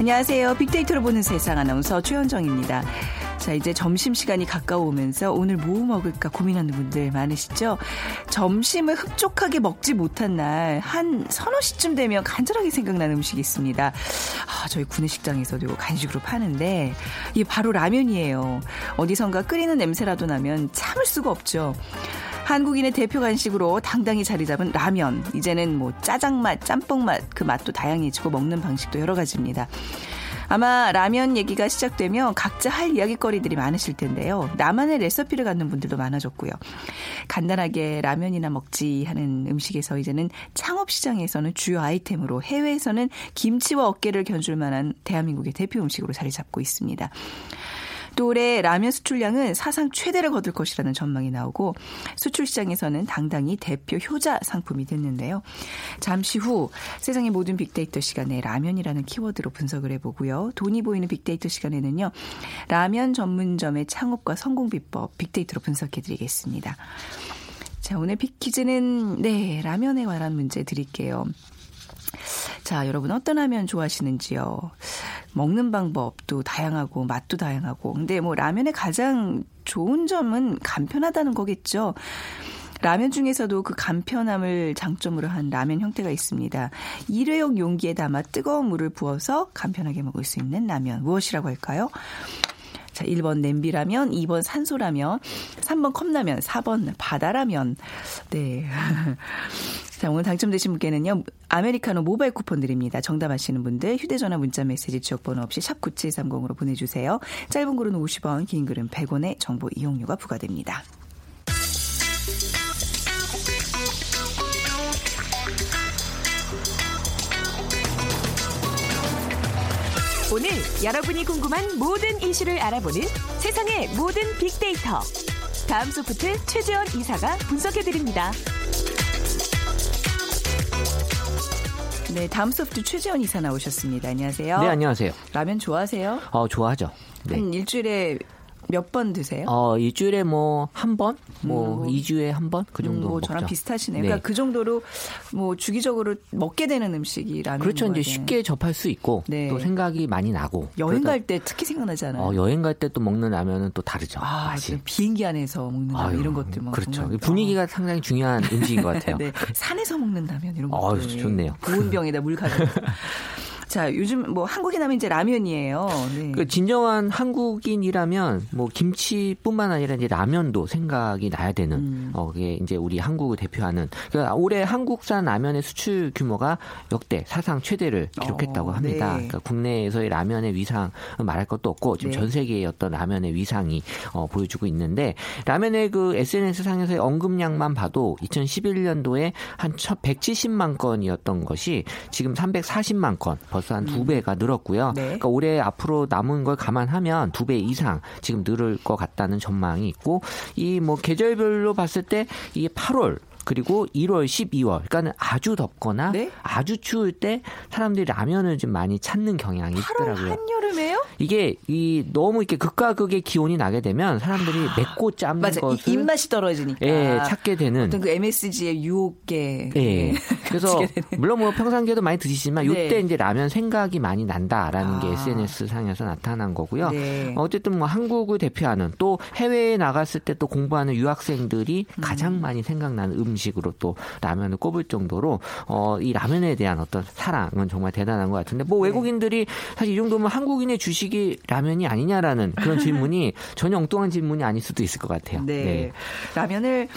안녕하세요. 빅데이터로 보는 세상 아나운서 최현정입니다. 자, 이제 점심시간이 가까워오면서 오늘 뭐 먹을까 고민하는 분들 많으시죠? 점심을 흡족하게 먹지 못한 날, 한 서너 시쯤 되면 간절하게 생각나는 음식이 있습니다. 아, 저희 구내식당에서도 간식으로 파는데, 이게 바로 라면이에요. 어디선가 끓이는 냄새라도 나면 참을 수가 없죠. 한국인의 대표 간식으로 당당히 자리 잡은 라면. 이제는 뭐 짜장 맛, 짬뽕 맛, 그 맛도 다양해지고 먹는 방식도 여러 가지입니다. 아마 라면 얘기가 시작되면 각자 할 이야기거리들이 많으실 텐데요. 나만의 레시피를 갖는 분들도 많아졌고요. 간단하게 라면이나 먹지 하는 음식에서 이제는 창업 시장에서는 주요 아이템으로 해외에서는 김치와 어깨를 견줄 만한 대한민국의 대표 음식으로 자리 잡고 있습니다. 또 올해 라면 수출량은 사상 최대를 거둘 것이라는 전망이 나오고 수출 시장에서는 당당히 대표 효자 상품이 됐는데요. 잠시 후 세상의 모든 빅데이터 시간에 라면이라는 키워드로 분석을 해보고요. 돈이 보이는 빅데이터 시간에는요. 라면 전문점의 창업과 성공 비법 빅데이터로 분석해드리겠습니다. 자, 오늘 빅퀴즈는 네 라면에 관한 문제 드릴게요. 자, 여러분 어떤 라면 좋아하시는지요? 먹는 방법도 다양하고 맛도 다양하고. 근데 뭐 라면의 가장 좋은 점은 간편하다는 거겠죠. 라면 중에서도 그 간편함을 장점으로 한 라면 형태가 있습니다. 일회용 용기에 담아 뜨거운 물을 부어서 간편하게 먹을 수 있는 라면. 무엇이라고 할까요? 자, 1번 냄비라면, 2번 산소라면, 3번 컵라면, 4번 바다라면. 네. 자, 오늘 당첨되신 분께는요, 아메리카노 모바일 쿠폰 드립니다. 정답 아시는 분들 휴대전화 문자 메시지 지역번호 없이 샵 9730으로 보내주세요. 짧은 글은 50원, 긴 글은 100원의 정보 이용료가 부과됩니다. 오늘 여러분이 궁금한 모든 이슈를 알아보는 세상의 모든 빅데이터. 다음 소프트 최재원 이사가 분석해드립니다. 네, 다음 소프트 최재원 이사 나오셨습니다. 안녕하세요. 네, 안녕하세요. 라면 좋아하세요? 어, 좋아하죠. 네. 한 일주일에 몇 번 드세요? 어, 일주일에 뭐 한 번, 뭐 음. 2주에 한번그 정도 음, 뭐. 저랑 비슷하시네요. 네. 그러니까 그 정도로 뭐 주기적으로 먹게 되는 음식이 라면. 그렇죠. 이제 쉽게 접할 수 있고 네. 또 생각이 많이 나고 여행 그러다- 갈때 특히 생각나잖아요. 어, 여행 갈 때 또 먹는 라면은 또 다르죠. 아, 맛이. 비행기 안에서 먹는다면 아유, 이런 것들 뭐 그렇죠. 정말- 분위기가 상당히 중요한 음식인 것 같아요. 네, 산에서 먹는다면 이런 아유, 것들. 좋네요. 보온병에다 물 가져. 자, 요즘 뭐 한국에 나면 이제 라면이에요. 네. 그 진정한 한국인이라면 뭐 김치뿐만 아니라 이제 라면도 생각이 나야 되는 음. 어 그게 이제 우리 한국을 대표하는 그러니까 올해 한국산 라면의 수출 규모가 역대 사상 최대를 기록했다고 어, 합니다. 네. 그러니까 국내에서의 라면의 위상 말할 것도 없고 지금 네. 전 세계의 어떤 라면의 위상이 어, 보여주고 있는데 라면의 그 SNS 상에서의 언급량만 봐도 2011년도에 한 170만 건이었던 것이 지금 340만 건 벌써 한 두 배가 늘었고요. 네. 그러니까 올해 앞으로 남은 걸 감안하면 두 배 이상 지금 늘을 것 같다는 전망이 있고 이 뭐 계절별로 봤을 때 이게 8월 그리고 1월, 12월, 그러니까는 아주 덥거나 네? 아주 추울 때 사람들이 라면을 좀 많이 찾는 경향이 8월 있더라고요. 한여름에요? 이게 이 너무 이렇게 극과 극의 기온이 나게 되면 사람들이 맵고 짠 맞아. 이- 것을 입맛이 떨어지니까. 예, 찾게 되는 어떤 그 MSG의 유혹에. 예. 그래서. 물론 뭐 평상시에도 많이 드시지만 네. 이때 이제 라면 생각이 많이 난다라는 게 아. SNS 상에서 나타난 거고요. 네. 어쨌든 뭐 한국을 대표하는 또 해외에 나갔을 때 또 공부하는 유학생들이 음. 가장 많이 생각나는 음식 으로 또 라면을 꼽을 정도로 어, 이 라면에 대한 어떤 사랑은 정말 대단한 것 같은데 네. 뭐 외국인들이 사실 이 정도면 한국인의 주식이 라면이 아니냐라는 그런 질문이 전혀 엉뚱한 질문이 아닐 수도 있을 것 같아요. 네. 라면을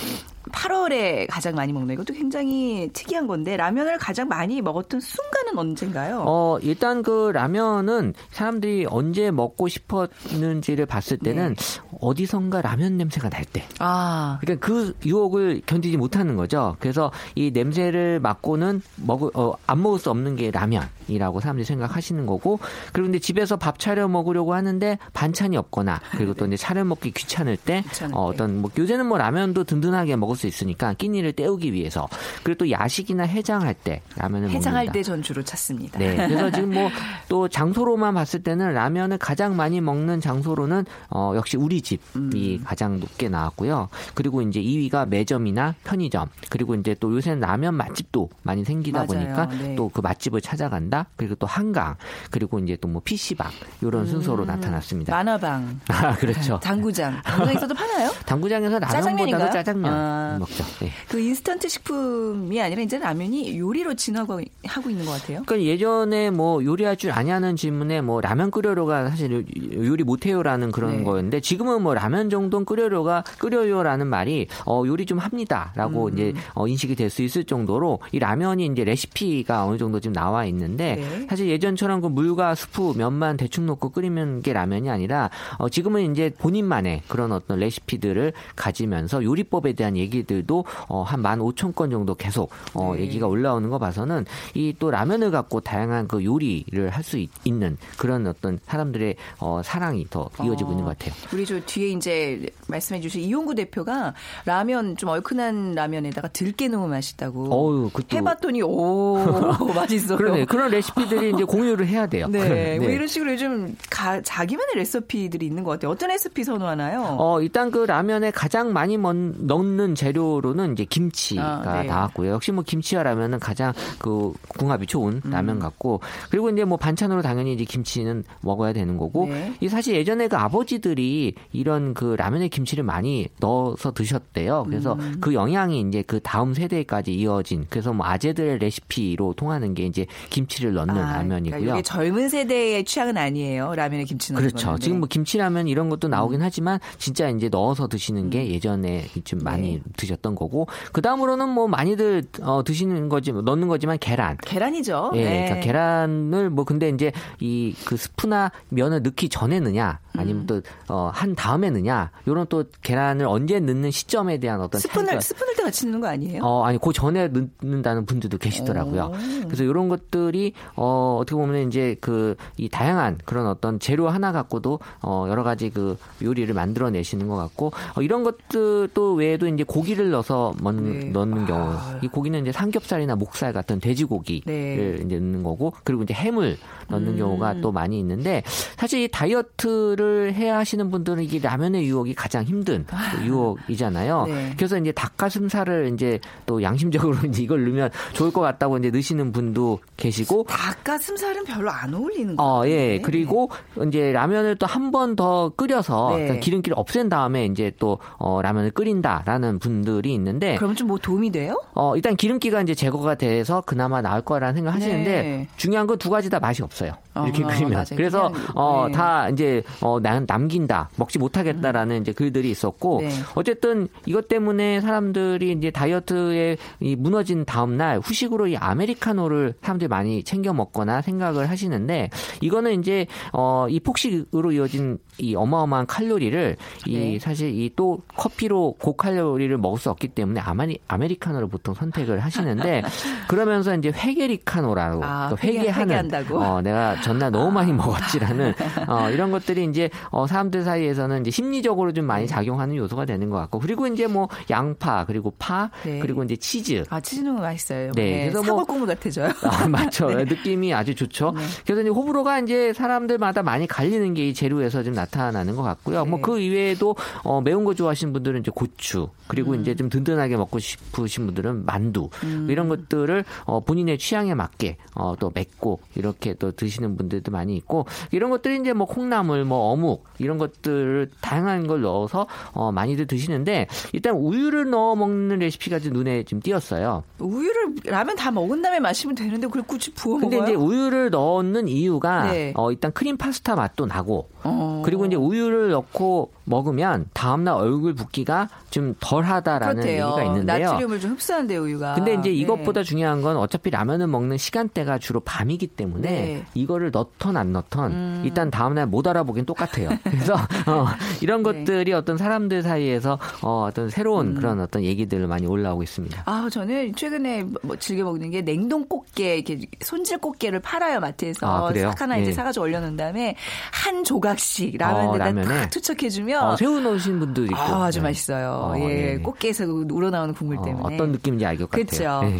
8월에 가장 많이 먹는 이것도 굉장히 특이한 건데 라면을 가장 많이 먹었던 순간은 언젠가요? 어, 일단 그 라면은 사람들이 언제 먹고 싶었는지를 봤을 때는 네. 어디선가 라면 냄새가 날 때. 아, 그러니까 그 유혹을 견디지 못하는 거죠. 그래서 이 냄새를 맡고는 먹을 어, 안 먹을 수 없는 게 라면 이라고 사람들이 생각하시는 거고 그리고 근데 집에서 밥 차려 먹으려고 하는데 반찬이 없거나 그리고 또 이제 차려 먹기 귀찮을 때 어, 때. 어떤 뭐 요새는 뭐 라면도 든든하게 먹을 수 있으니까 끼니를 때우기 위해서 그리고 또 야식이나 해장할 때 라면을 해장할 먹는다. 때 전 주로 찾습니다. 네. 그래서 지금 뭐 또 장소로만 봤을 때는 라면을 가장 많이 먹는 장소로는 어 역시 우리 집이 음. 가장 높게 나왔고요. 그리고 이제 2위가 매점이나 편의점. 그리고 이제 또 요새는 라면 맛집도 많이 생기다 맞아요. 보니까 네. 또그 맛집을 찾아간다. 그리고 또 한강. 그리고 이제 또 뭐 PC방 이런 순서로 나타났습니다. 만화방, 아, 그렇죠. 당구장, 당구장에서도 파나요? 당구장에서 라면보다도? 짜장면 아. 먹죠. 네. 그 인스턴트 식품이 아니라 이제 라면이 요리로 진화하고 하고 있는 것 같아요. 그러니까 예전에 뭐 요리할 줄 아냐는 질문에 뭐 라면 끓여요가 사실 요- 요리 못해요라는 그런 네. 거였는데 지금은 뭐 라면 정도는 끓여요가 끓여요라는 말이 어 요리 좀 합니다라고 음. 이제 어 인식이 될 수 있을 정도로 이 라면이 이제 레시피가 어느 정도 지금 나와 있는데 네. 사실 예전처럼 그 물과 스프 면만 대충 넣고 끓이면 게 라면이 아니라 어 지금은 이제 본인만의 그런 어떤 레시피들을 가지면서 요리법에 대한 얘기들도 어 한 15,000건 정도 계속 어 네. 얘기가 올라오는 거 봐서는 이 또 라면을 갖고 다양한 그 요리를 할 수 있는 그런 어떤 사람들의 어 사랑이 더 이어지고 있는 것 같아요. 우리 저 뒤에 이제 말씀해 주신 이용구 대표가 라면 좀 얼큰한 라면에다가 들깨 넣으면 맛있다고 어유 해봤더니 오 맛있어요. 그러네 그런 레시피들이 이제 공유를 해야 돼요. 네, 뭐 이런 식으로 요즘 가- 자기만의 레시피들이 있는 것 같아요. 어떤 레시피 선호하나요? 어, 일단 그 라면에 가장 많이 먼- 넣는 재료로는 이제 김치가 아, 네. 나왔고요. 역시 뭐 김치와 라면은 가장 그 궁합이 좋은 음. 라면 같고 그리고 이제 뭐 반찬으로 당연히 이제 김치는 먹어야 되는 거고 네. 이 사실 예전에 그 아버지들이 이런 그 라면에 김치를 많이 넣어서 드셨대요. 그래서 음. 그 영향이 이제 그 다음 세대까지 이어진 그래서 뭐 아재들의 레시피로 통하는 게 이제 김치 를 넣는 아, 라면이고요. 그러니까 젊은 세대의 취향은 아니에요. 라면에 김치 넣는 그렇죠. 거는. 지금 네. 뭐 김치라면 이런 것도 나오긴 하지만 진짜 이제 넣어서 드시는 게 예전에 좀 많이 네. 드셨던 거고 그 다음으로는 뭐 많이들 어, 드시는 거지 넣는 거지만 계란. 계란이죠. 예, 네. 그러니까 계란을 뭐 근데 이제 이 그 스프나 면을 넣기 전에 넣냐 아니면 음. 또어한 다음에 넣냐 요런 또 계란을 언제 넣는 시점에 대한 어떤 스푼을 차이가 스푼을 때 같이 넣는 거 아니에요? 어, 아니, 그 전에 넣는다는 분들도 계시더라고요. 그래서 이런 것들이, 어, 어떻게 보면 이제 그, 이 다양한 그런 어떤 재료 하나 갖고도, 어, 여러 가지 그 요리를 만들어내시는 것 같고, 어, 이런 것들 또 외에도 이제 고기를 넣어서 먹, 네. 넣는 경우, 아. 이 고기는 이제 삼겹살이나 목살 같은 돼지고기를 네. 이제 넣는 거고, 그리고 이제 해물 넣는 경우가 또 많이 있는데, 사실 이 다이어트를 해야 하시는 분들은 이게 라면의 유혹이 가장 힘든 유혹이잖아요. 네. 그래서 이제 닭가슴살을 이제 또 양심적으로 이제 이걸 넣으면 좋을 것 같다고 이제 넣으시는 분도 계시고 닭가슴살은 별로 안 어울리는 거 어. 예. 그리고 이제 라면을 또 한 번 더 끓여서 네. 그 기름기를 없앤 다음에 이제 또 어, 라면을 끓인다라는 분들이 있는데 그러면 좀뭐 도움이 돼요? 어, 일단 기름기가 이제 제거가 돼서 그나마 나을 거라는 생각 하시는데 네. 중요한 건 두 가지 다 맛이 없어요. 이렇게 아, 끓이면. 맞아요. 그래서 그냥, 어, 네. 다 이제 어, 남, 남긴다. 먹지 못하겠다라는 이제 글들이 있었고 네. 어쨌든 이것 때문에 사람들이 이제 다이어트에 이 무너진 다음 날 후식으로 이 아메리카노를 사람들이 많이 챙겨 먹거나 생각을 하시는데 이거는 이제 어, 이 폭식으로 이어진 이 어마어마한 칼로리를 이 네. 사실 이 또 커피로 고칼로리를 먹을 수 없기 때문에 아마리, 아메리카노를 보통 선택을 하시는데 그러면서 이제 회게리카노라고 아, 또 회개한다고? 어, 내가 전날 너무 많이 먹었지라는 어, 이런 것들이 이제 어, 사람들 사이에서는 이제 심리적으로 좀 네. 많이 작용하는 요소가 되는 것 같고 그리고 이제 뭐 양파 그리고 파 네. 그리고 이제 치즈 아 치즈 넣으면 맛있어요. 네, 그래서 뭐- 사골 국물 같아져요. 아, 맞죠. 느낌이 아주 좋죠. 네. 그래서 이제 호불호가 이제 사람들마다 많이 갈리는 게 이 재료에서 좀 나타나는 것 같고요. 네. 뭐그 이외에도 어, 매운 거 좋아하시는 분들은 이제 고추 그리고 음. 이제 좀 든든하게 먹고 싶으신 분들은 만두 이런 것들을 어, 본인의 취향에 맞게 어, 또 맵고 이렇게 또 드시는 분들도 많이 있고 이런 것들이 이제 뭐 콩나물, 뭐 어묵 이런 것들을 다양한 걸 넣어서 어, 많이들 드시는데 일단 우유를 넣어 먹는 레시피가 좀 눈에 좀 띄었어요. 우유를 라면 다 먹은 다음에 마시면 되는데 그걸 굳이 부어 근데 먹어요? 이제 우유를 넣는 이유가 네. 어, 일단 크림 파스타 맛도 나고 어. 그리고 이제 우유를 넣고 먹으면 다음날 얼굴 붓기가 좀 덜하다라는 그렇대요. 얘기가 있는데요. 나트륨을 좀 흡수한대요, 우유가. 근데 이제 네. 이것보다 중요한 건 어차피 라면을 먹는 시간대가 주로 밤이기 때문에 네. 음. 이거를 넣던 안 넣던 일단 다음날 못 알아보긴 똑같아요. 그래서 어, 이런 네. 것들이 어떤 사람들 사이에서 어, 어떤 새로운 그런 어떤 얘기들을 많이 올라오고 있습니다. 아, 저는 최근에 뭐 즐겨 먹는 게 냉동 꽃게, 이렇게 손질 꽃게를 팔아요, 마트에서. 아? 싹 하나 이제 예. 사가지고 올려놓은 다음에 한 조각씩 어, 라면에다 라면에? 딱 투척해주면. 어, 새우 넣으신 분도 있고. 아, 아주 네. 맛있어요. 어, 예, 네. 꽃게에서 그 우러나오는 국물 어, 때문에. 어 떤 느낌인지 알 것 같아요. 그렇죠. 네.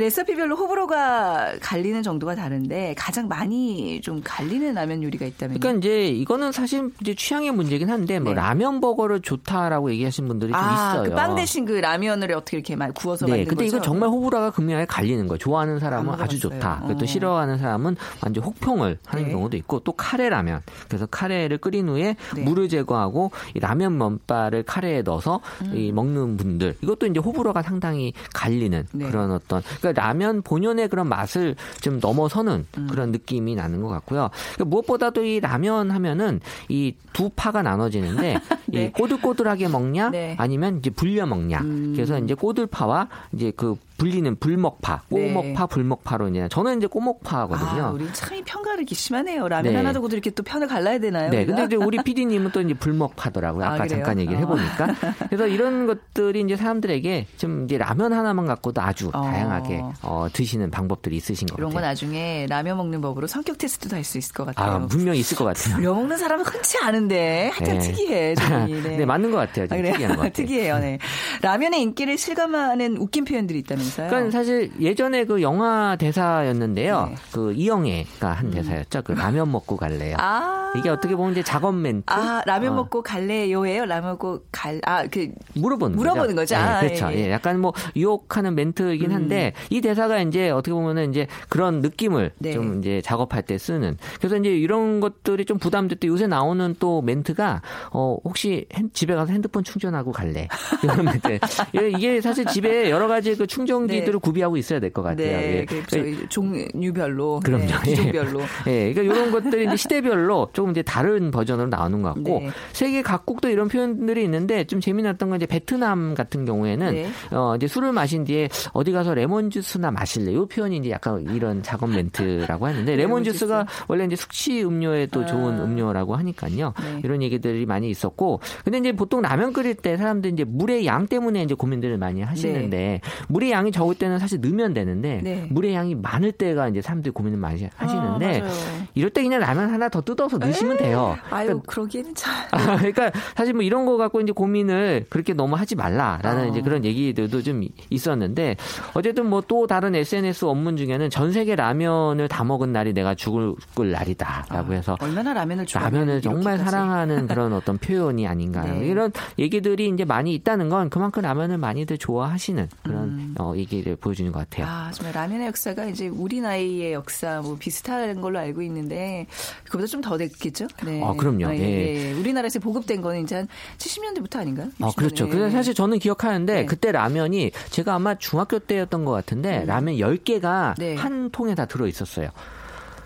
레시피별로 호불호가 갈리는 정도가 다른데 가장 많이 좀 갈리는 라면 요리가 있다면. 그러니까 이제 이거는 사실 이제 취향의 문제긴 한데 뭐 네. 라면 버거를 좋다라고 얘기하신 분들이 좀 아, 있어요. 그 빵 대신 그 라면을 어떻게 이렇게 막 구워서 네, 만든 근데 거죠? 이건 정말 호불호가 금명하게 갈리는 거예요. 좋아하는 사람은 안 아주. 좋다. 그리고 또 어. 싫어하는 사람은 완전 혹평을 하는 네. 경우도 있고 또 카레 라면. 그래서 카레를 끓인 후에 네. 물을 제거하고 이 라면 면발을 카레에 넣어서 음. 이 먹는 분들. 이것도 이제 호불호가 상당히 갈리는 네. 그런 어떤 그러니까 라면 본연의 그런 맛을 좀 넘어서는 음. 그런 느낌이 나는 것 같고요. 그러니까 무엇보다도 이 라면 하면은 이 두 파가 나눠지는데 네. 이 꼬들꼬들하게 먹냐 네. 아니면 이제 불려 먹냐. 음. 그래서 이제 꼬들파와 이제 그 불리는 불먹파, 네. 꼬먹파, 불먹파로 이제 저는 이제 꼬먹파거든요. 아, 우리 참이 편가를 기심하네요. 라면 네. 하나 두고도 이렇게 또 편을 갈라야 되나요? 네, 우리가? 근데 이제 우리 PD님은 또 이제 불먹파더라고요. 아, 아까 그래요? 잠깐 얘기를 어. 해보니까. 그래서 이런 것들이 이제 사람들에게 좀 이제 라면 하나만 갖고도 아주 어. 다양하게 어, 드시는 방법들이 있으신 것 이런 거 같아요. 나중에 라면 먹는 법으로 성격 테스트도 할 수 있을 것 같아요. 아, 분명히 있을 것 같아요. 불려 먹는 사람은 흔치 않은데 하여튼 네. 특이해. 저기. 네, 맞는 것 같아요. 좀 아? 특이한 것 같아요. 특이해요. 네. 라면의 인기를 실감하는 웃긴 표현들이 있다면 서요? 그러니까 사실 예전에 그 영화 대사였는데요. 네. 그 이영애가 한 대사였죠. 그 라면 먹고 갈래요. 아. 이게 어떻게 보면 이제 작업 멘트. 아, 라면 어, 먹고 갈래요예요? 라면 먹고 갈, 아, 그, 물어보는 물어보는 거죠. 네, 아, 그렇죠. 예, 음. 예. 예, 약간 뭐 유혹하는 멘트이긴 한데 이 대사가 이제 어떻게 보면은 이제 그런 느낌을 네. 좀 이제 작업할 때 쓰는. 그래서 이제 이런 것들이 좀 부담될 때 요새 나오는 또 멘트가 어 혹시 핸- 집에 가서 핸드폰 충전하고 갈래? 이런 멘트. 예, 이게 사실 집에 여러 가지 그 충전 기들을 네. 구비하고 있어야 될 것 같아요. 네, 예. 그 저희 종류별로. 그럼요. 네, 기종별로. 예, 그러니까 이런 것들이 이제 시대별로 조금 이제 다른 버전으로 나오는 것 같고 네. 세계 각국도 이런 표현들이 있는데 좀 재미났던 건 이제 베트남 같은 경우에는 네. 어 이제 술을 마신 뒤에 어디 가서 레몬 주스나 마실래? 이 표현이 이제 약간 이런 작업 멘트라고 하는데 레몬 주스가 원래 이제 숙취 음료에 또 좋은 아. 음료라고 하니까요. 네. 이런 얘기들이 많이 있었고 근데 이제 보통 라면 끓일 때 사람들이 이제 물의 양 때문에 이제 고민들을 많이 하시는데 물의 양이 적을 때는 사실 넣으면 되는데 네. 물의 양이 많을 때가 이제 사람들이 고민을 많이 하시는데 아. 이럴 때 그냥 라면 하나 더 뜯어서 넣으시면 돼요. 아유, 그러기에는 참. 아, 그러니까 사실 뭐 이런 거 갖고 이제 고민을 그렇게 너무 하지 말라라는 어. 이제 그런 얘기들도 좀 있었는데 어쨌든 뭐 또 다른 SNS 원문 중에는 전 세계 라면을 다 먹은 날이 내가 죽을 날이다라고 해서 얼마나 라면을 라면을 정말. 사랑하는 그런 어떤 표현이 아닌가 네. 이런 얘기들이 이제 많이 있다는 건 그만큼 라면을 많이들 좋아하시는 그런 음. 어, 얘기를 보여주는 것 같아요. 아, 정말 라면의 역사가 이제 우리 나이의 역사 뭐 비슷한 걸로 알고 있는데 그보다 좀 더 됐겠죠? 네. 아, 그럼요. 예, 예. 예. 우리나라에서 보급된 거는 이제 한 70년대부터 아닌가요? 아, 그렇죠. 60년대. 그래서 사실 저는 기억하는데 네. 그때 라면이 제가 아마 중학교 때였던 것 같은데 라면 10개가 네. 한 통에 다 들어 있었어요.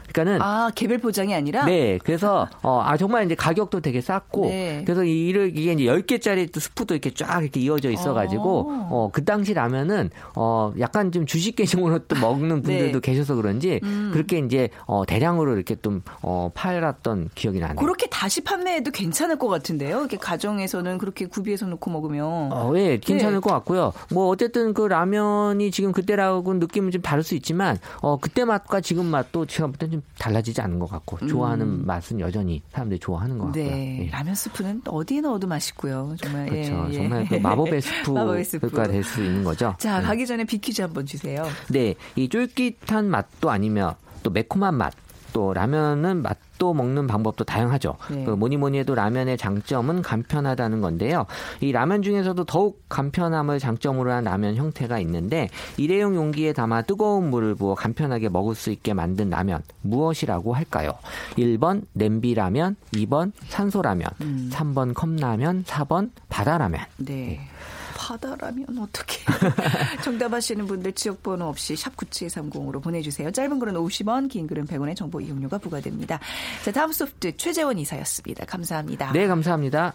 그러니까는 아, 개별 포장이 아니라 네, 그래서 어, 아 정말 이제 가격도 되게 쌌고 네. 그래서 이를 이게 이제 10개짜리 또 스프도 이렇게 쫙 이렇게 이어져 있어 가지고 어. 어, 그 당시 라면은 어 약간 좀 주식 계정으로 또 먹는 분들도 네. 계셔서 그런지 그렇게 이제 어 대량으로 이렇게 좀 어, 팔았던 기억이 나네요. 그렇게 다시 판매해도 괜찮을 것 같은데요. 이렇게 가정에서는 그렇게 구비해서 놓고 먹으면 어, 예, 괜찮을 네. 것 같고요. 뭐 어쨌든 그 라면이 지금 그때라고는 느낌은 좀 다를 수 있지만 어 그때 맛과 지금 맛도 제가 볼땐좀 달라지지 않은 것 같고 좋아하는 맛은 여전히 사람들이 좋아하는 것 같고요. 음. 네, 예. 라면 스프는 어디에 넣어도 맛있고요. 정말 그렇죠. 예, 예. 정말 그 마법의 마법의 스프. 스프가 될수 있는 거죠. 자, 네. 가기 전에 비퀴즈 한번 주세요. 네, 이 쫄깃한 맛도 아니며 또 매콤한 맛, 또 라면은 맛도 먹는 방법도 다양하죠. 네. 그 뭐니 뭐니 해도 라면의 장점은 간편하다는 건데요. 이 라면 중에서도 더욱 간편함을 장점으로 한 라면 형태가 있는데 일회용 용기에 담아 뜨거운 물을 부어 간편하게 먹을 수 있게 만든 라면 무엇이라고 할까요? 1번 냄비 라면, 2번 산소 라면, 음. 3번 컵라면, 4번 바다 라면. 네. 바다라면 어떻게? 정답하시는 분들 지역번호 없이 샵 9730으로 보내주세요. 짧은 글은 50원, 긴 글은 100원의 정보 이용료가 부과됩니다. 자, 다음 소프트 최재원 이사였습니다. 감사합니다. 네, 감사합니다.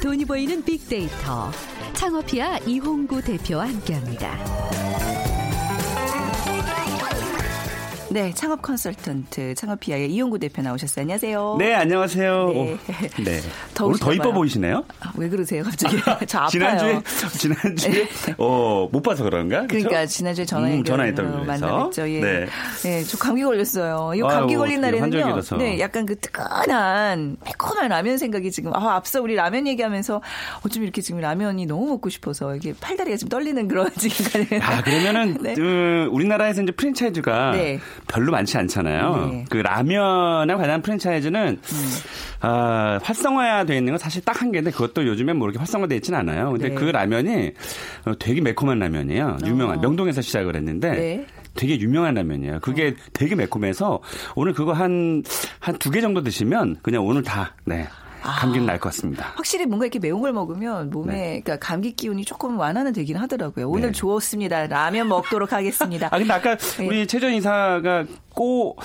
돈이 보이는 빅데이터. 창업이야 이홍구 대표와 함께합니다. 네, 창업 컨설턴트 창업피아의 이용구 대표 나오셨어요. 안녕하세요. 네, 안녕하세요. 네. 네. 더우시나 오늘 더 이뻐. 보이시네요? 아, 왜 그러세요, 갑자기? 저 아파요. 지난주에, 지난주에, 어, 못 봐서 그런가? 그쵸? 그러니까 지난주에 전화 음, 전화했다고. 만나뵀죠. 예. 네. 예, 저 감기 걸렸어요. 이 아유, 감기 걸린 어떡해, 날에는요. 환절기라서. 네, 약간 그 뜨끈한 매콤한 라면 생각이 지금 아, 앞서 우리 라면 얘기하면서 어쩜 이렇게 지금 라면이 너무 먹고 싶어서 이게 팔다리가 지금 떨리는 그런 지금 아, 그러면은, 네. 그, 우리나라에서 이제 프랜차이즈가 네. 별로 많지 않잖아요. 네. 그 라면에 관한 프랜차이즈는, 음. 아, 활성화되어 있는 건 사실 딱 한 개인데 그것도 요즘에 뭐 이렇게 활성화되어 있지는 않아요. 근데 네. 그 라면이 어, 되게 매콤한 라면이에요. 유명한, 명동에서 시작을 했는데. 네. 되게 유명한 라면이에요. 그게 되게 매콤해서 오늘 그거 한, 한 두 개 정도 드시면 그냥 오늘 다, 네. 감기는 날 것 같습니다. 확실히 뭔가 이렇게 매운 걸 먹으면 몸에 그러니까 감기 기운이 조금 완화는 되긴 하더라고요. 오늘 네. 좋습니다. 라면 먹도록 하겠습니다. 아, 근데 아까 네. 우리 최전 이사가 꼬,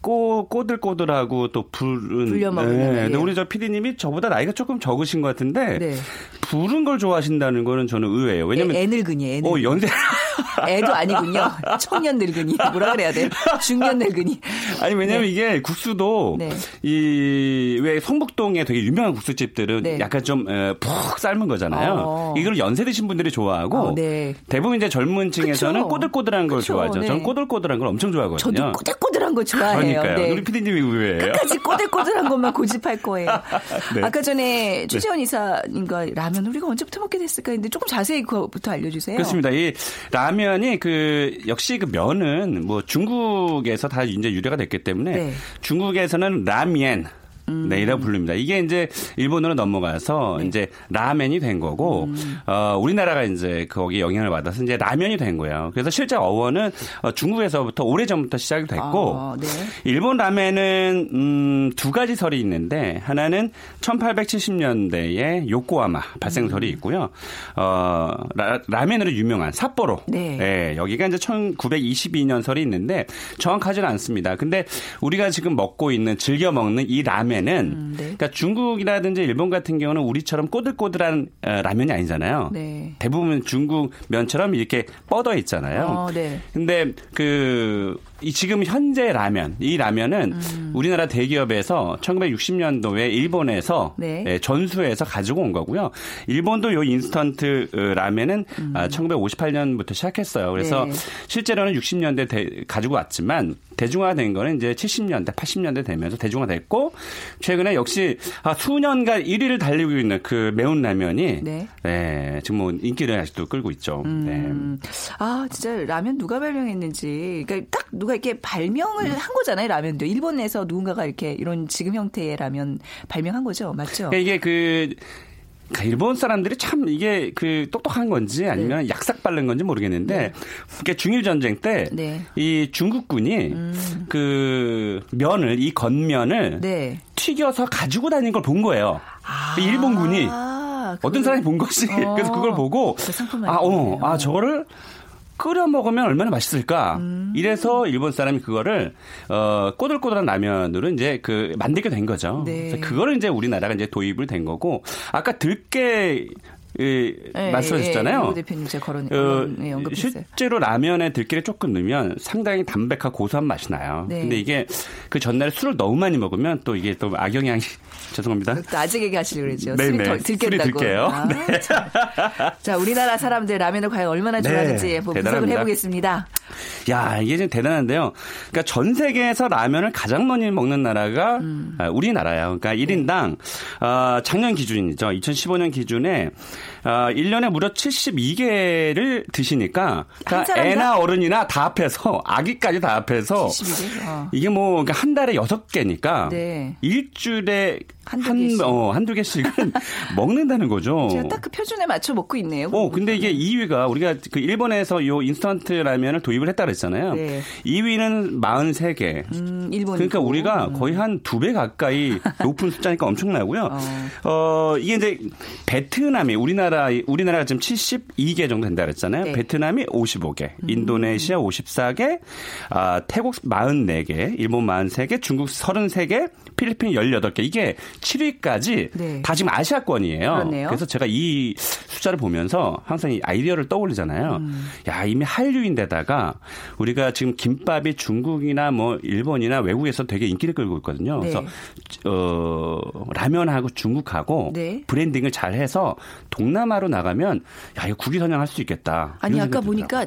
꼬, 꼬들꼬들하고 또 불은. 불려 먹으면, 네. 근데 예. 우리 저 피디님이 저보다 나이가 조금 적으신 것 같은데. 네. 부른 걸 좋아하신다는 거는 저는 의외예요. 왜냐면. 애, 애 늙은이, 애 늙은이. 어, 연세. 애도 아니군요. 청년 늙은이. 뭐라 그래야 돼? 중년 늙은이. 아니 왜냐면 네. 이게 국수도 네. 이왜 성북동에 되게 유명한 국수집들은 네. 약간 좀 푹 삶은 거잖아요. 어. 이걸 연세 드신 분들이 좋아하고 어, 네. 대부분 이제 젊은 층에서는 그쵸. 꼬들꼬들한 걸 그쵸, 좋아하죠. 네. 저는 꼬들꼬들한 걸 엄청 좋아하거든요. 저도 꼬들꼬들한 거 좋아해요. 그러니까요. 네. 우리 피디님이 의외예요. 끝까지 꼬들꼬들한 것만 고집할 거예요. 네. 아까 전에 최재원 이사님과 라면 우리가 언제부터 먹게 됐을까 했는데 조금 자세히 그거부터 알려주세요. 그렇습니다. 이 라면 이 그 역시 그 면은 뭐 중국에서 다 이제 유래가 됐기 때문에 네. 음. 중국에서는 라미엔 네, 이라고 부릅니다. 이게 이제 일본으로 넘어가서 네. 이제 라멘이 된 거고, 음. 어, 우리나라가 이제 거기 영향을 받아서 이제 라면이 된 거예요. 그래서 실제 어원은 어, 중국에서부터 오래전부터 시작이 됐고, 아, 네. 일본 라멘은, 음, 두 가지 설이 있는데, 하나는 1870년대에 요코하마 발생설이 있고요. 어, 라, 라멘으로 유명한 삿포로. 네. 예, 여기가 이제 1922년 설이 있는데 정확하지는 않습니다. 근데 우리가 지금 먹고 있는 즐겨 먹는 이 라멘 은 네. 그러니까 중국이라든지 일본 같은 경우는 우리처럼 꼬들꼬들한 어, 라면이 아니잖아요. 네. 대부분 중국 면처럼 이렇게 뻗어 있잖아요. 어, 네. 근데 그, 이 지금 현재 라면, 이 라면은 음. 우리나라 대기업에서 1960년도에 일본에서 네. 예, 전수해서 가지고 온 거고요. 일본도 요 인스턴트 어, 라면은 아, 1958년부터 시작했어요. 그래서 음. 네. 실제로는 60년대 대- 가지고 왔지만 대중화된 거는 이제 70년대, 80년대 되면서 대중화됐고 최근에 역시 아, 수년간 1위를 달리고 있는 그 매운 라면이 네. 네, 지금 뭐 인기를 아직도 끌고 있죠. 네. 음. 아, 진짜 라면 누가 발명했는지. 그러니까 딱 누가 이렇게 발명을 한 거잖아요, 라면도. 일본에서 누군가가 이렇게 이런 지금 형태의 라면 발명한 거죠. 맞죠? 그러니까 이게 그 그러니까 일본 사람들이 참 이게 그 똑똑한 건지 아니면 네. 약삭 빠른 건지 모르겠는데 이게 중일 전쟁 때이 네. 중국군이 그 면을 이 겉면을 네. 튀겨서 가지고 다니는 걸본 거예요. 그 일본군이 아, 어떤 사람이 본 것이 어. 그래서 그걸 보고 그 아, 어. 아 저거를 끓여 먹으면 얼마나 맛있을까. 음. 이래서 일본 사람이 그거를 어 꼬들꼬들한 라면으로 이제 그 만들게 된 거죠. 네. 그래서 그거를 이제 우리나라가 이제 도입을 된 거고 아까 들깨 이, 예, 말씀하셨잖아요. 예, 예, 오 대표님 제가 거론, 어, 예, 언급했어요. 실제로 라면에 들깨를 조금 넣으면 상당히 담백하고 고소한 맛이 나요. 네. 근데 이게 그 전날에 술을 너무 많이 먹으면 또 이게 또 악영향이 죄송합니다. 또 아직 얘기하시려고 그러죠. 네, 네. 더 술이 들겠다고. 들게요. 아, 참. 자, 우리나라 사람들 라면을 과연 얼마나 네, 좋아하는지 한번 분석을. 해보겠습니다. 야, 이게 좀 대단한데요. 그러니까 전 세계에서 라면을 가장 많이 먹는 나라가 음. 아, 우리나라예요. 그러니까 1인당 어, 작년 기준이죠. 2015년 기준에 어, 1년에 무려 72개를 드시니까 그러니까? 애나 어른이나 다 합해서 아기까지 다 합해서 72개? 어. 이게 뭐 한 달에 6개니까 네. 일주일에 한두 한, 개씩. 어, 한두 개씩은 먹는다는 거죠. 제가 딱 그 표준에 맞춰 먹고 있네요. 어, 근데 이게 2위가 우리가 그 일본에서 요 인스턴트 라면을 도입을 했다 그랬잖아요. 네. 2위는 43개. 음, 일본. 그러니까 우리가 거의 한 두 배 가까이 높은 숫자니까 엄청나고요. 어. 이게 이제 베트남이 우리나라 우리나라가 지금 72개 정도 된다 그랬잖아요. 네. 베트남이 55개, 인도네시아 54개, 아, 태국 44개, 일본 43개, 중국 33개, 필리핀 18개. 이게 7위까지 네. 다 지금 아시아권이에요. 그렇네요. 그래서 제가 이 숫자를 보면서 항상 이 아이디어를 떠올리잖아요. 음. 야, 이미 한류인데다가 우리가 지금 김밥이 중국이나 뭐 일본이나 외국에서 되게 인기를 끌고 있거든요. 네. 그래서 어, 라면하고 중국하고 네. 브랜딩을 잘 해서 동남아로 나가면 야, 이거 국위 선양할 수 있겠다. 아니 아까 보니까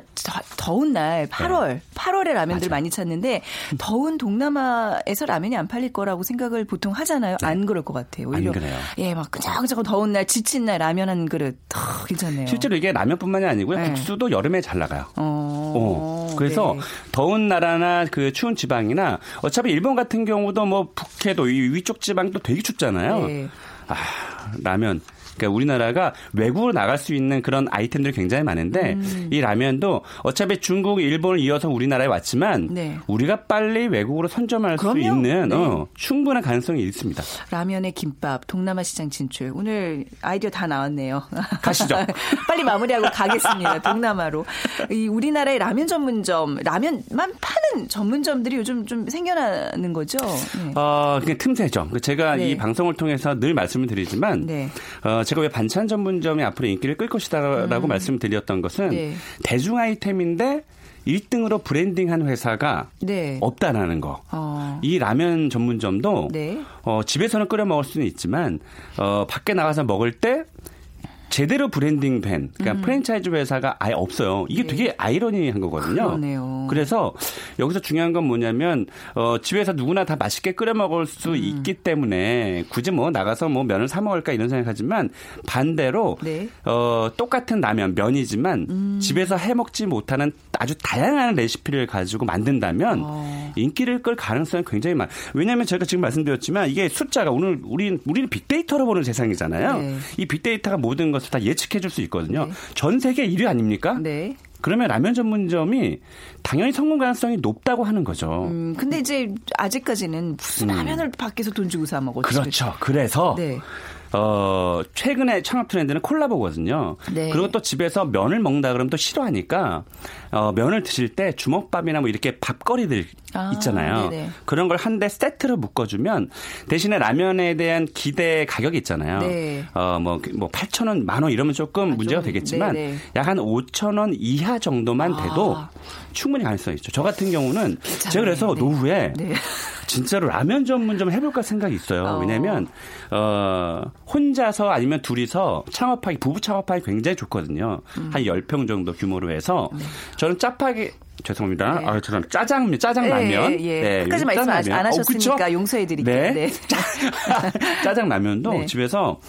더, 운날 8월 8월에 라면들 네. 맞아요. 많이 찾는데 더운 동남아에서 라면이 안 팔릴 거라고 생각을 보통 하잖아요. 안 그럴 것 같아요. 오히려 네. 그래요. 예, 막 끈적끈적 더운 날 지친 날 라면 한 그릇 더 괜찮네요. 실제로 이게 라면뿐만이 아니고요. 네. 국수도 여름에 잘 나가요. 어, 어. 그래서 네. 더운 나라나 그 추운 지방이나 어차피 일본 같은 경우도 뭐 북해도 이 위쪽 지방도 되게 춥잖아요. 네. 아, 라면. 그러니까 우리나라가 외국으로 나갈 수 있는 그런 아이템들이 굉장히 많은데 음. 이 라면도 어차피 중국, 일본을 이어서 우리나라에 왔지만 네. 우리가 빨리 외국으로 선점할 그럼요. 수 있는 네. 어, 충분한 가능성이 있습니다. 라면에 김밥, 동남아 시장 진출. 오늘 아이디어 다 나왔네요. 가시죠. 빨리 마무리하고 가겠습니다. 동남아로. 이 우리나라의 라면 전문점, 라면만 파는 전문점들이 요즘 좀 생겨나는 거죠. 네. 어, 그냥 틈새죠. 그 제가 네. 이 방송을 통해서 늘 말씀을 드리지만, 네. 어, 제가 왜 반찬 전문점이 앞으로 인기를 끌 것이다라고 말씀을 드렸던 것은 음. 네. 대중 아이템인데 1등으로 브랜딩한 회사가 네. 없다라는 거. 어. 이 라면 전문점도 네. 어, 집에서는 끓여 먹을 수는 있지만 어, 밖에 나가서 먹을 때 제대로 브랜딩된 그러니까 프랜차이즈 회사가 아예 없어요. 이게 음. 네. 되게 아이러니한 거거든요. 그러네요. 그래서 여기서 중요한 건 뭐냐면 어, 집에서 누구나 다 맛있게 끓여 먹을 수 음. 있기 때문에 굳이 뭐 나가서 뭐 면을 사 먹을까 이런 생각하지만 반대로 네. 어, 똑같은 라면 면이지만 집에서 해 먹지 못하는 아주 다양한 레시피를 가지고 만든다면 어. 인기를 끌 가능성이 굉장히 많. 왜냐하면 제가 지금 말씀드렸지만 이게 숫자가 오늘 우리 우리는 빅데이터로 보는 세상이잖아요. 네. 이 빅데이터가 모든 것을 다 예측해 줄 수 있거든요. 네. 전 세계 1위 아닙니까? 네. 그러면 라면 전문점이 당연히 성공 가능성이 높다고 하는 거죠. 음, 근데 이제 아직까지는 무슨 라면을 밖에서 돈 주고 사. 음. 그렇죠. 그래서 네. 어, 최근에 창업 트렌드는 콜라보거든요. 네. 그리고 또 집에서 면을 먹는다 그러면 또 싫어하니까 어, 면을 드실 때 주먹밥이나 뭐 이렇게 밥거리들 아, 있잖아요. 네네. 그런 걸 한 대 세트로 묶어주면 대신에 라면에 대한 기대 가격이 있잖아요. 네. 어, 뭐, 그뭐 8,000원, 만 원 이러면 조금 문제가 좀, 되겠지만 네네. 약한 5,000원 이하 정도만 돼도 아. 충분히 가능성이 있죠. 저 같은 경우는 괜찮네. 제가 그래서 네. 노후에 네. 진짜로 라면 전문점 해볼까 생각이 있어요. 어. 왜냐면, 어, 혼자서 아니면 둘이서 창업하기, 부부 창업하기 굉장히 좋거든요. 음. 한 10평 정도 규모로 해서. 저는 짜파게, 죄송합니다. 네. 아, 죄송합니다. 짜장, 짜장라면. 예, 예, 예. 끝까지 말씀 짜장라면. 안 하셨으니까 어? 용서해드릴게요. 네. 짜장라면도 네. 집에서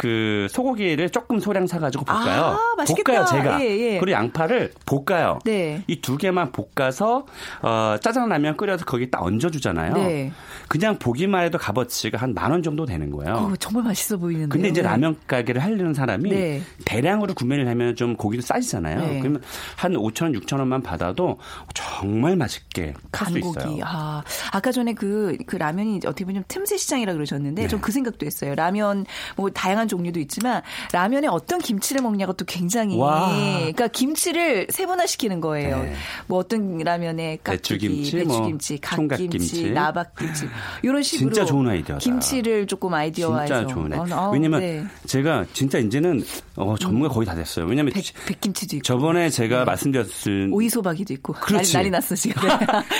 그 소고기를 조금 소량 사가지고 볶아요. 아, 맛있겠다. 볶아요, 제가. 예, 예. 그리고 양파를 볶아요. 네. 이 두 개만 볶아서 어, 짜장라면 끓여서 거기 딱 얹어주잖아요. 네. 그냥 보기만 해도 값어치가 한 만 원 정도 되는 거예요. 어, 정말 맛있어 보이는데. 근데 이제 라면 가게를 하려는 사람이 네. 대량으로 구매를 하면 좀 고기도 싸지잖아요. 네. 그러면 한 5천 원, 6천 원만 받아도 정말 맛있게 할 수 있어요. 간고기. 아, 아까 전에 그, 그 라면이 어떻게 보면 틈새 시장이라 그러셨는데, 네. 좀그 생각도 했어요. 라면, 뭐, 다양한 종류도 있지만, 라면에 어떤 김치를 먹냐가 또 굉장히. 와. 그러니까 김치를 세분화시키는 거예요. 네. 뭐 어떤 라면에 깍두기, 배추김치, 뭐 갓김치. 나박김치. 이런 식으로. 진짜 좋은 아이디어다. 김치를 조금 아이디어화해서. 진짜 좋네. 어, 어, 왜냐면 네. 제가 진짜 이제는 어, 전문가 거의 다 됐어요. 왜냐면 백, 백김치도 있고. 저번에 제가 말씀드렸을 오이소박이도 있고. 그렇지. 난리, 난리 났어, 지금.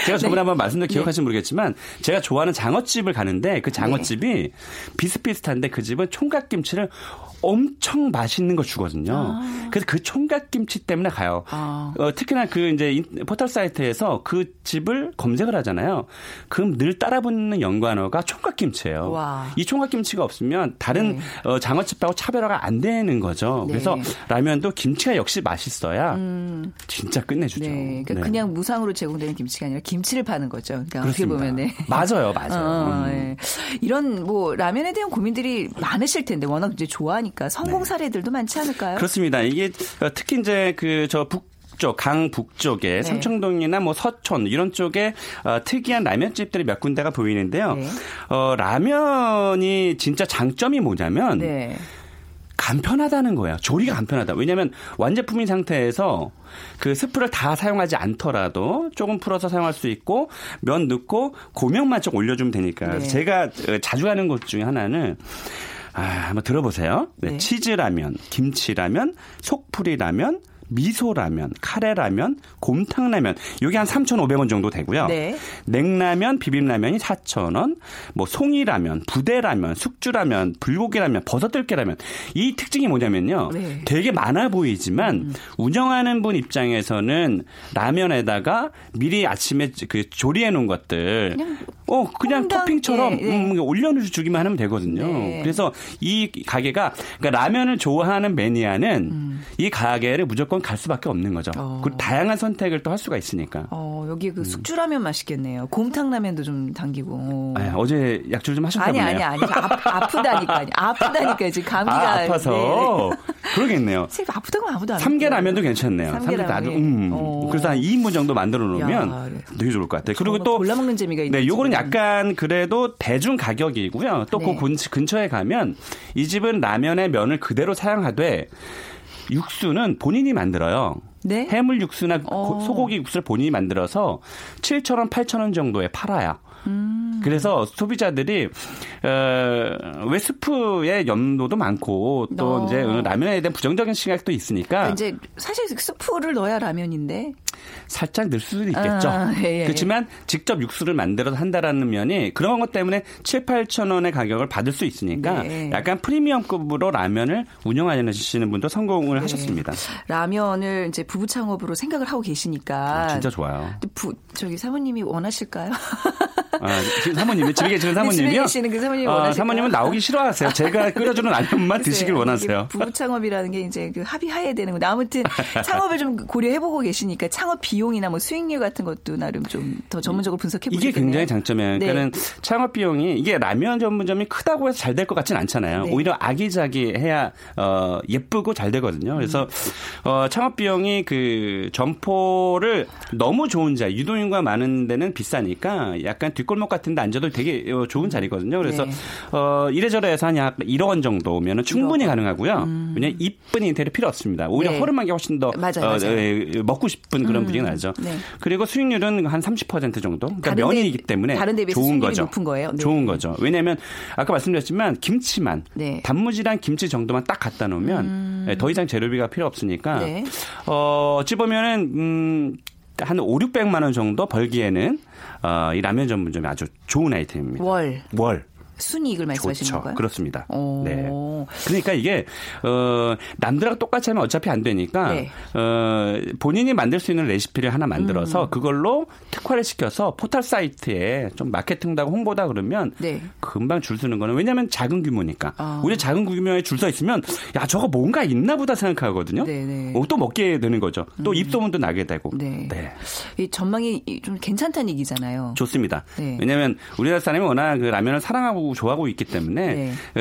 제가 저번에 네. 한번 말씀드려 기억하시면 모르겠지만 제가 좋아하는 장어집을 가는데 그 장어집이 비슷비슷한데 그 집은 총각김치를 김치를 엄청 맛있는 걸 주거든요. 그래서 그 총각 김치 때문에 가요. 아. 어, 특히나 그 이제 인- 포털 사이트에서 그 집을 검색을 하잖아요. 그럼 늘 따라붙는 연관어가 총각 김치예요. 와. 이 총각 김치가 없으면 다른 어, 장어집하고 차별화가 안 되는 거죠. 네. 그래서 라면도 김치가 역시 맛있어야 진짜 끝내주죠. 네. 그러니까 네. 그냥 무상으로 제공되는 김치가 아니라 김치를 파는 거죠. 그러니까 어떻게 그렇습니다. 보면 네. 맞아요, 맞아요. 어, 음. 예. 이런 뭐 라면에 대한 고민들이 많으실 텐데 워낙 이제 좋아하니까 성공 사례들도 많지 않을까요? 네. 그렇습니다. 이게 어, 특히 이제 그저 북쪽 강 북쪽에 네. 삼청동이나 뭐 서촌 이런 쪽에 어, 특이한 라면집들이 몇 군데가 보이는데요. 네. 어, 라면이 진짜 장점이 뭐냐면 네. 간편하다는 거예요. 조리가 간편하다. 왜냐하면 완제품인 상태에서 그 스프를 다 사용하지 않더라도 조금 풀어서 사용할 수 있고 면 넣고 고명만 좀 올려주면 되니까. 네. 제가 어, 자주 하는 것 중에 하나는 아, 한번 들어보세요. 네, 네. 치즈라면, 김치라면, 속풀이라면, 미소라면, 카레라면, 곰탕라면. 요게 한 3,500원 정도 되고요. 네. 냉라면, 비빔라면이 4,000원, 뭐 송이라면, 부대라면, 숙주라면, 불고기라면, 버섯들깨라면. 이 특징이 뭐냐면요. 네. 되게 많아 보이지만 운영하는 분 입장에서는 라면에다가 미리 아침에 그 조리해 놓은 것들 어 그냥 토핑처럼 예, 예. 음, 올려주기만 하면 되거든요. 네. 그래서 이 가게가 그러니까 라면을 좋아하는 매니아는 이 가게를 무조건 갈 수밖에 없는 거죠. 음. 어. 그리고 다양한 선택을 또 할 수가 있으니까. 어, 여기 그 숙주라면 맛있겠네요. 곰탕라면도 좀 당기고. 아, 어제 약줄 좀 하셨나 아니. 아니 아니 아, 아프다니까요. 아프다니까요. 지금 감기가 아, 네. 아파서 그러겠네요. 사실 아프다고 아무도 안 삼계라면도 괜찮네요. 삼계라면. 삼계 음. 어. 그래서 한 2인분 정도 만들어 놓으면 야, 네. 되게 좋을 것 같아요. 그리고 또 골라 먹는 재미가 있는 네, 요거는. 약간 그래도 대중 가격이고요. 또그 네. 근처에 가면 이 집은 라면의 면을 그대로 사용하되 육수는 본인이 만들어요. 네? 해물 육수나 고- 어. 소고기 육수를 본인이 만들어서 7,000원, 8,000원 정도에 팔아요. 음. 그래서 소비자들이 어, 왜 스프의 염도도 많고 또 어. 이제 라면에 대한 부정적인 시각도 있으니까 이제 사실 스프를 넣어야 라면인데 살짝 늘 수도 있겠죠. 아, 예, 예. 그렇지만 직접 육수를 만들어서 한다라는 면이 그런 것 때문에 7, 8천 원의 가격을 받을 수 있으니까 네. 약간 프리미엄급으로 라면을 운영하시는 분도 성공을 네. 하셨습니다. 라면을 이제 부부 창업으로 생각을 하고 계시니까 진짜 좋아요. 부, 저기 사모님이 원하실까요? 아, 지금 사모님이 집에 계시는 집에 사모님이요. 계시는 그 사모님이 아? 사모님은 나오기 싫어하세요. 제가 끓여주는 라면만 드시길. 원하세요. 부부 창업이라는 게 이제 그 합의하에 되는 건데 아무튼 창업을 좀 고려해보고 계시니까 창업 비용이나 뭐 수익률 같은 것도 나름 좀 더 전문적으로 분석해 보시겠네요. 이게 굉장히 장점이에요. 네. 그러니까는 창업 비용이 이게 라면 전문점이 크다고 해서 잘 될 것 같지는 않잖아요. 네. 오히려 아기자기 해야 어, 예쁘고 잘 되거든요. 그래서 어, 창업 비용이 그 점포를 너무 좋은 자리, 유동인구가 많은 데는 비싸니까 약간 뒷골목 같은 데 앉아도 되게 어, 좋은 자리거든요. 그래서 네. 어, 이래저래 해서 한약 1억 원 정도면 충분히 가능하고요. 왜냐하면 이쁜 인테리어 필요 없습니다. 오히려 음. 네. 허름한 게 훨씬 더 맞아요, 어, 맞아요. 에, 먹고 싶은 그런 분위기가 나죠. 네. 그리고 수익률은 한 30% 정도. 그러니까 면이기 데- 때문에 다른 데 비해서 좋은 거죠. 높은 거예요? 네. 좋은 거죠. 왜냐하면 아까 말씀드렸지만 김치만 네. 단무지랑 김치 정도만 딱 갖다 놓으면 예, 더 이상 재료비가 필요 없으니까 음. 네. 어, 어찌 보면은 음, 한 5, 600만 원 정도 벌기에는 어, 이 라면 전문점이 아주 좋은 아이템입니다. 월 월. 순이익을 말씀하시는 좋죠. 건가요? 그렇습니다. 오. 네. 그러니까 이게 어 남들하고 똑같이 하면 어차피 안 되니까 네. 어 본인이 만들 수 있는 레시피를 하나 만들어서 음. 그걸로 특화를 시켜서 포털 사이트에 좀 마케팅도 하고 홍보다 그러면 네. 금방 줄 서는 거는 왜냐하면 작은 규모니까 아. 우리 작은 규모에 줄 서 있으면 야 저거 뭔가 있나 보다 생각하거든요. 네, 네. 어, 또 먹게 되는 거죠. 또 입소문도 나게 되고. 네. 네. 이 전망이 좀 괜찮다는 얘기잖아요. 좋습니다. 네. 왜냐하면 우리나라 사람이 워낙 그 라면을 사랑하고 좋아하고 있기 때문에 네.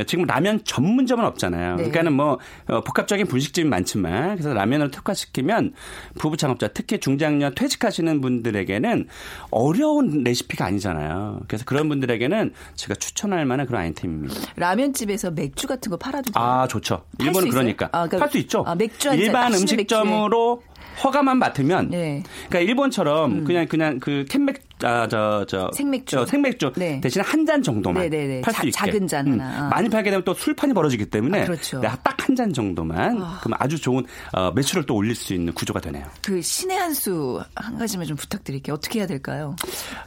에, 지금 라면 전문점은 없잖아요. 네. 그러니까는 뭐 어, 복합적인 분식집이 많지만 그래서 라면을 특화시키면 부부 창업자 특히 중장년 퇴직하시는 분들에게는 어려운 레시피가 아니잖아요. 그래서 그런 분들에게는 제가 추천할 만한 그런 아이템입니다. 라면집에서 맥주 같은 거 팔아도 돼요? 아 좋죠. 팔수 일본은? 그러니까 아, 그러니까- 팔수 있죠. 아, 맥주 일반 음식점으로 허가만 맡으면 네. 그러니까 일본처럼 그냥 그냥 그 캔맥 아저 저 생맥주. 생맥주 네. 대신 한 잔 정도만 네네네. 팔수 자- 있게 작은 잔 음, 하나. 아. 많이 팔게 되면 또 술판이 벌어지기 때문에 아, 그렇죠. 딱한 잔 정도만 그럼 아주 좋은 어, 매출을 또 올릴 수 있는 구조가 되네요. 그 신의 한 수 한 가지만 좀 부탁드릴게요. 어떻게 해야 될까요?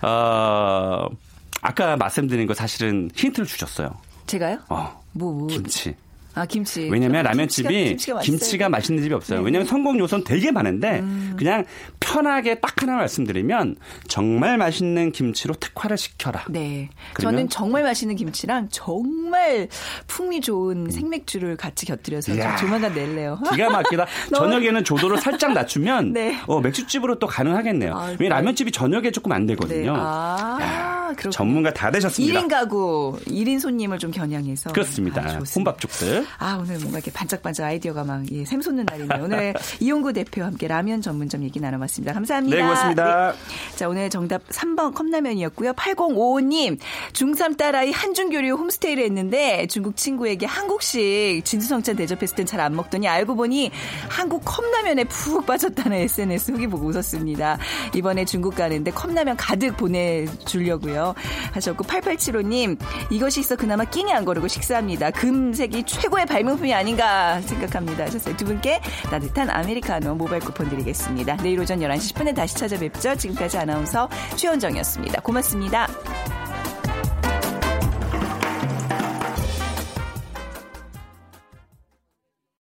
어, 아까 말씀드린 거 사실은 힌트를 주셨어요. 제가요? 어, 뭐, 뭐. 김치. 아, 김치. 왜냐면 라면집이 김치가, 김치가. 맛있는 집이 없어요. 네. 음. 왜냐면 성공 요소는 되게 많은데 그냥 편하게 딱 하나 말씀드리면 정말 맛있는 김치로 특화를 시켜라. 네. 저는 정말 맛있는 김치랑 정말 풍미 좋은 생맥주를 같이 곁들여서 좀 음. 조만간 낼래요. 기가 막히다. 너무- 저녁에는 조도를 살짝 낮추면 네. 어, 맥주집으로 또 가능하겠네요. 아, 왜냐면 라면집이 저녁에 조금 안 네. 되거든요. 아, 그렇군요. 전문가 다 되셨습니다. 1인 가구, 1인 손님을 좀 겨냥해서. 그렇습니다. 아. 혼밥죽들. 아, 오늘 뭔가 이렇게 반짝반짝 아이디어가 막 예, 샘솟는 날이네요. 오늘 이용구 대표와 함께 라면 전문점 얘기 나눠봤습니다. 감사합니다. 네, 고맙습니다. 네. 자, 오늘 정답 3번 컵라면이었고요. 8055님, 중3 딸아이 한중교류 홈스테이를 했는데 중국 친구에게 한국식 진수성찬 대접했을 땐 잘 안 먹더니 알고 보니 한국 컵라면에 푹 빠졌다는 SNS 후기 보고 웃었습니다. 이번에 중국 가는데 컵라면 가득 보내주려고 요. 하셨고 8875님 이것이 있어 그나마 끼니 안 거르고 식사합니다. 금색이 최고의 발명품이 아닌가 생각합니다. 하셨어요. 두 분께 따뜻한 아메리카노 모바일 쿠폰 드리겠습니다. 내일 오전 11시 10분에 다시 찾아뵙죠. 지금까지 아나운서 최원정이었습니다. 고맙습니다.